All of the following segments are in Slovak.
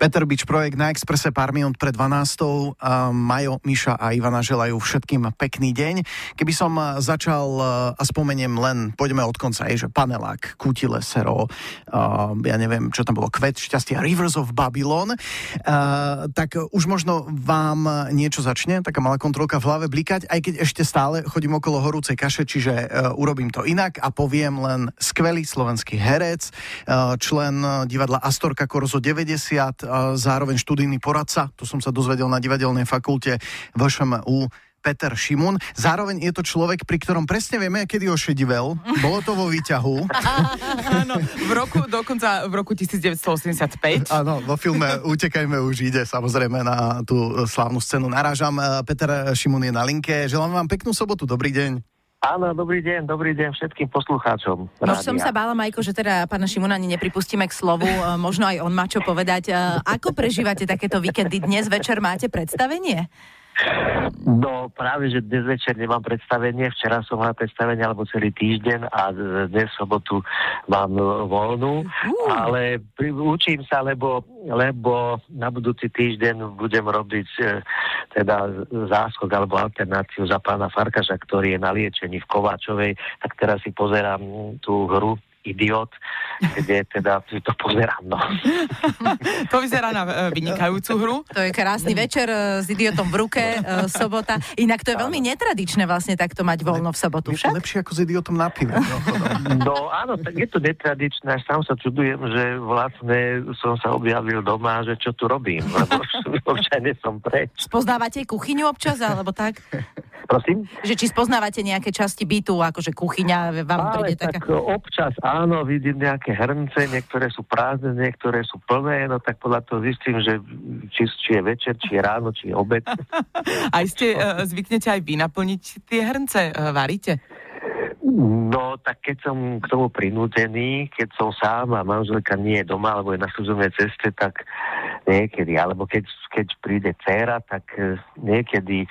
Peter Bič, projekt na Expresse pár minút pred 12. Majo, Miša a Ivana želajú všetkým pekný deň. Keby som začal a spomeniem len, poďme od konca, je, že panelák, kútile, sero, ja neviem, čo tam bolo, kvet šťastia, Rivers of Babylon, tak už možno vám niečo začne, taká malá kontrolka v hlave blikať, aj keď ešte stále chodím okolo horúcej kaše, čiže urobím to inak a poviem len skvelý slovenský herec, člen divadla Astorka Korzo 90, zároveň študijný poradca, to som sa dozvedel na divadelnej fakulte VŠMU, Peter Šimun. Zároveň je to človek, pri ktorom presne vieme, kedy ošedivel. Bolo to vo výťahu. Áno, v roku, dokonca v roku 1985. Áno, vo filme Utekajme už ide samozrejme na tú slávnu scénu. Narážam, Peter Šimun je na linke. Želám vám peknú sobotu, dobrý deň. Áno, dobrý deň, dobrý deň všetkým poslucháčom. No som sa bála, Majko, že teda pána Šimona ani nepripustíme k slovu, e, možno aj on má čo povedať. E, ako prežívate takéto víkendy? Dnes večer máte predstavenie? No práve, že dnes večer nemám predstavenie, včera som mal predstavenie alebo celý týždeň a dnes sobotu mám voľnú, uh. ale učím sa, lebo, lebo na budúci týždeň budem robiť e, teda záskok alebo alternáciu za pána Farkaša, ktorý je na liečení v Kováčovej, tak teraz si pozerám tú hru idiot, kde teda si to pozerám. No. to vyzerá na uh, vynikajúcu hru. To je krásny večer uh, s idiotom v ruke, uh, sobota. Inak to je veľmi netradičné vlastne takto mať voľno v sobotu. Je to lepšie ako s idiotom na pive. No, no áno, tak je to netradičné, až sám sa čudujem, že vlastne som sa objavil doma, že čo tu robím, lebo občane som preč. Spoznávate kuchyňu občas, alebo tak? Prosím? Že či spoznávate nejaké časti bytu, akože kuchyňa vám Ale príde taká... tak občas áno, vidím nejaké hrnce, niektoré sú prázdne, niektoré sú plné, no tak podľa toho zistím, že či, či je večer, či je ráno, či je obed. aj ste, uh, zvyknete aj vy naplniť tie hrnce, uh, varíte? No, tak keď som k tomu prinútený, keď som sám a manželka nie je doma, alebo je na služobnej ceste, tak niekedy, alebo keď, keď príde dcera, tak e, niekedy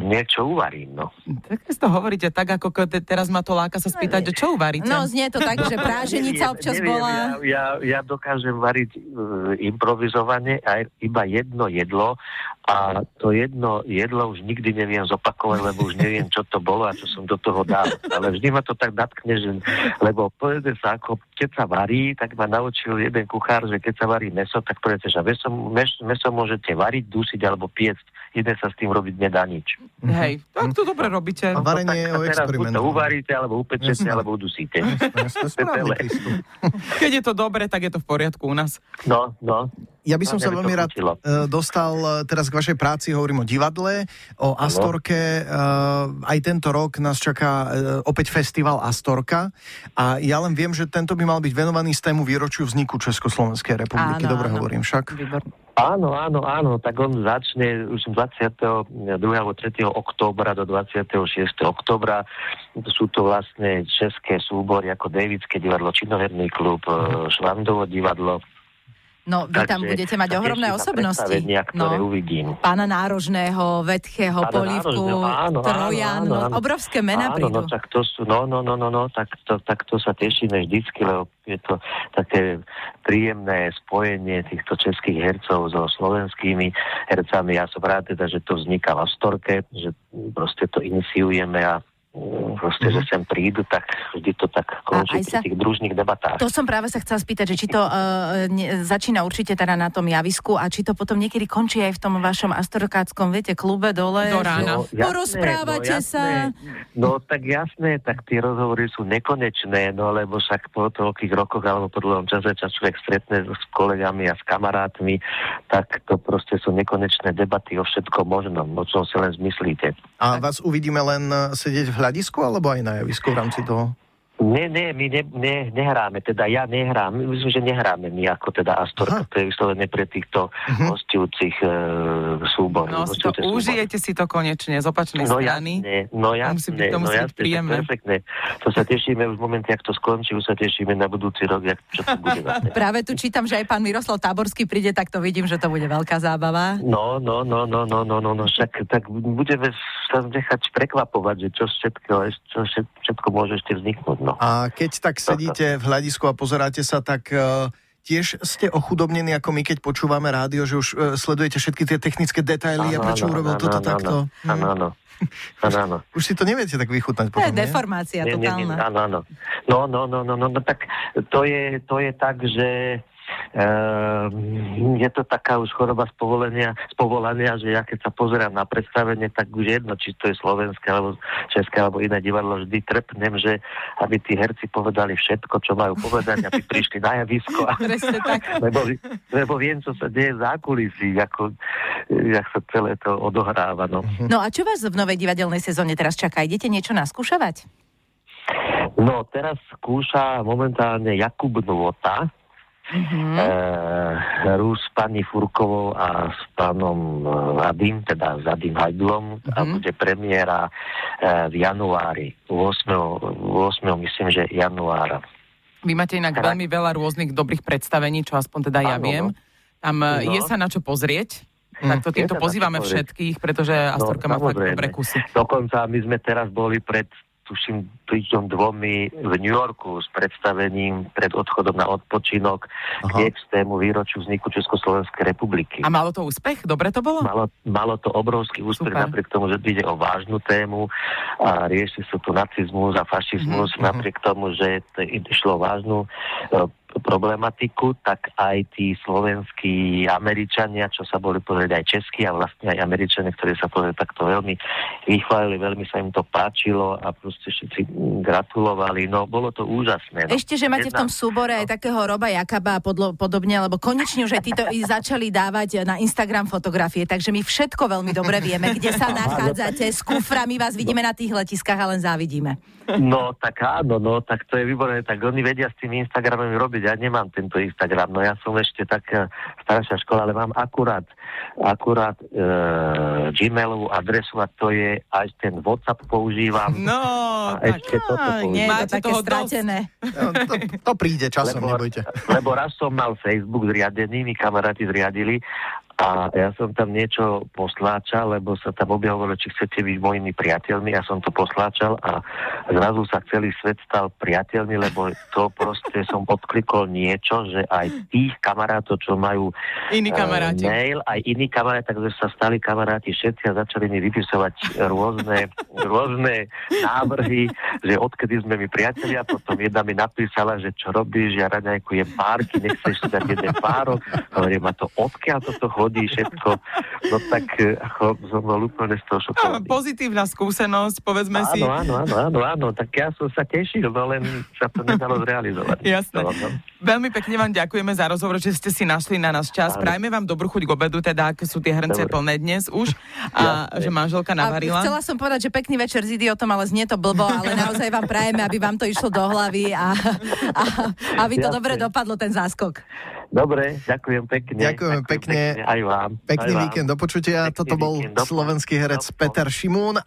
niečo uvarím, no. Tak si to hovoríte tak, ako teraz ma to láka sa spýtať, že čo uvaríte? No, znie to tak, že práženica občas neviem, bola... Ja, ja, ja dokážem variť uh, improvizovane aj iba jedno jedlo a to jedno jedlo už nikdy neviem zopakovať, lebo už neviem, čo to bolo a čo som do toho dal. Ale vždy ma to tak natkne, že, lebo povede sa, ako keď sa varí, tak ma naučil jeden kuchár, že keď sa varí meso, tak povedzte, že meso, meso môžete variť, dusiť alebo piecť iné sa s tým robiť nedá nič. Hej, tak to dobre robíte. A varenie je o experimentu. to uvaríte, alebo upečete, alebo udusíte. Keď je to dobre, tak je to v poriadku u nás. No, no. Ja by som sa veľmi rád e, dostal e, teraz k vašej práci, hovorím o divadle, o Astorke. E, aj tento rok nás čaká opäť festival Astorka a ja len viem, že tento by mal byť venovaný z tému výročiu vzniku Československej republiky. Áno, Dobre áno. hovorím však. Výborné. Áno, áno, áno, tak on začne už 22. alebo 3. októbra do 26. októbra. Sú to vlastne české súbory ako Davidské divadlo, Činoherný klub, uh-huh. Švandovo divadlo, No, vy tam budete mať ohromné osobnosti. No, uvidím. Pána Nárožného, Vetchého, Pána Polívku, áno, Trojan, áno, áno, obrovské mená áno, prídu. No, tak to sú, no, no, no, no, no tak, to, tak to sa tešíme vždycky, lebo je to také príjemné spojenie týchto českých hercov so slovenskými hercami. Ja som rád teda, že to vzniká v Astorke, že proste to iniciujeme a proste, mm-hmm. že sem prídu, tak vždy to tak končí sa... tých družných debatách. To som práve sa chcela spýtať, že či to uh, ne, začína určite teda na tom javisku a či to potom niekedy končí aj v tom vašom astrokáckom, viete, klube dole. Do rána. No, jasné, porozprávate no, sa. No tak jasné, tak tie rozhovory sú nekonečné, no lebo však po toľkých rokoch alebo po dlhom čase čas človek stretne s kolegami a s kamarátmi, tak to proste sú nekonečné debaty o všetko možnom, o čom si len zmyslíte. A vás uvidíme len sedieť v hľadisku alebo aj na javisku v rámci toho? Nie, nie, my ne, ne, nehráme, teda ja nehrám, myslím, že nehráme my ako teda Astorka, to je vyslovené pre týchto uh-huh. hostujúcich e, súborov. No, si to súbor. užijete si to konečne z opačnej no, strany. Jasne, no jasne, musí byť, to musí no byť príjemné. perfektné. To sa tešíme už v momente, ak to skončí, už sa tešíme na budúci rok, jak, čo to bude vlastne. Práve tu čítam, že aj pán Miroslav Táborský príde, tak to vidím, že to bude veľká zábava. No, no, no, no, no, no, no, no však tak budeme sa nechať prekvapovať, že čo všetko, čo všetko môže ešte vzniknúť. No. A keď tak sedíte v hľadisku a pozeráte sa, tak uh, tiež ste ochudobnení ako my, keď počúvame rádio, že už uh, sledujete všetky tie technické detaily a prečo urobil toto takto? Áno, áno. Áno, áno. Už si to neviete tak vychutnať To potom, je nie? deformácia Nie, totálna. áno, áno. No, no, no, no, no, no, tak to je, to je tak, že je to taká už choroba z povolenia, z povolania, že ja keď sa pozerám na predstavenie, tak už jedno, či to je slovenské, alebo české, alebo iné divadlo, vždy trpnem, že aby tí herci povedali všetko, čo majú povedať, aby prišli na javisko. A, Presne tak. lebo, lebo viem, čo sa deje za kulisí, ako, jak sa celé to odohráva. No. No a čo vás v novej divadelnej sezóne teraz čaká? Idete niečo naskúšavať? No, teraz skúša momentálne Jakub Nôta, Mhm. e, hru s pani Furkovou a s pánom e, Adim, teda s Adim Hajdlom a Mhm. bude premiéra e, v januári, 8. 8. myslím, že januára. Vy máte inak Tak. veľmi veľa rôznych dobrých predstavení, čo aspoň teda ja Áno, viem. no. Tam No. no. je sa na čo pozrieť. Mm. Tak to týmto pozývame všetkých, pretože Astorka má fakt dobré kusy. Dokonca my sme teraz boli pred tuším, týždňom dvomi v New Yorku s predstavením pred odchodom na odpočinok Aha. k 6. výročiu vzniku Československej republiky. A malo to úspech? Dobre to bolo? Malo, malo to obrovský úspech Super. napriek tomu, že ide o vážnu tému a rieši sa tu nacizmus a fašizmus, Mhm, mm-hmm. napriek tomu, že to išlo vážnu e, problematiku, tak aj tí slovenskí Američania, čo sa boli pozrieť aj českí a vlastne aj Američania, ktorí sa pozrieť takto veľmi vychválili, veľmi sa im to páčilo a proste všetci gratulovali. No, bolo to úžasné. No. Ešte, že máte v tom Jedna- súbore aj takého Roba Jakaba a podlo, podobne, lebo konečne už aj títo začali dávať na Instagram fotografie, takže my všetko veľmi dobre vieme, kde sa nachádzate s kuframi, vás vidíme na tých letiskách a len závidíme. No tak áno, no tak to je výborné, tak oni vedia s tými Instagramami robiť, ja nemám tento Instagram, no ja som ešte taká staršia škola, ale mám akurát, akurát e, Gmailovú adresu a to je aj ten WhatsApp používam. No, A tak. ešte toto Á, nie je to Máte také stratené. No, to, to príde časom, nebojte. lebo raz som mal Facebook zriadený, mi kamaráti zriadili a ja som tam niečo posláčal, lebo sa tam objavovalo, či chcete byť mojimi priateľmi. Ja som to posláčal a zrazu sa celý svet stal priateľmi, lebo to proste som odklikol niečo, že aj tých kamarátov, čo majú Iní eh, kamaráti. mail, aj iní kamaráti, takže sa stali kamaráti všetci a začali mi vypisovať rôzne, rôzne návrhy, že odkedy sme my priatelia, potom jedna mi napísala, že čo robíš, ja raňajkujem párky, nechceš si dať jeden párok, hovorím, a to odkiaľ toto chodí všetko, no tak eh, ako som bol úplne z toho šokovaný. Pozitívna skúsenosť, povedzme si. Áno, áno, áno, áno, áno, tak ja som sa tešil, no len sa to nedalo zrealizovať. Jasné. No, no. Veľmi pekne vám ďakujeme za rozhovor, že ste si našli na nás čas. Áno. Prajme vám dobrú chuť k obedu, teda ak sú tie hrnce Dobre. plné dnes už a Jasné. že manželka A navarila. chcela som povedať, že pekný večer s idiotom, ale znie to blbo, ale naozaj vám prajeme, aby vám to išlo do hlavy a, a aby to Jasné. dobre dopadlo, ten záskok. Dobre, ďakujem pekne. Ďakujeme pekne. Aj vám. Pekný aj vám. víkend, do počutia. Pekný Toto bol víkend, slovenský herec Peter Šimún.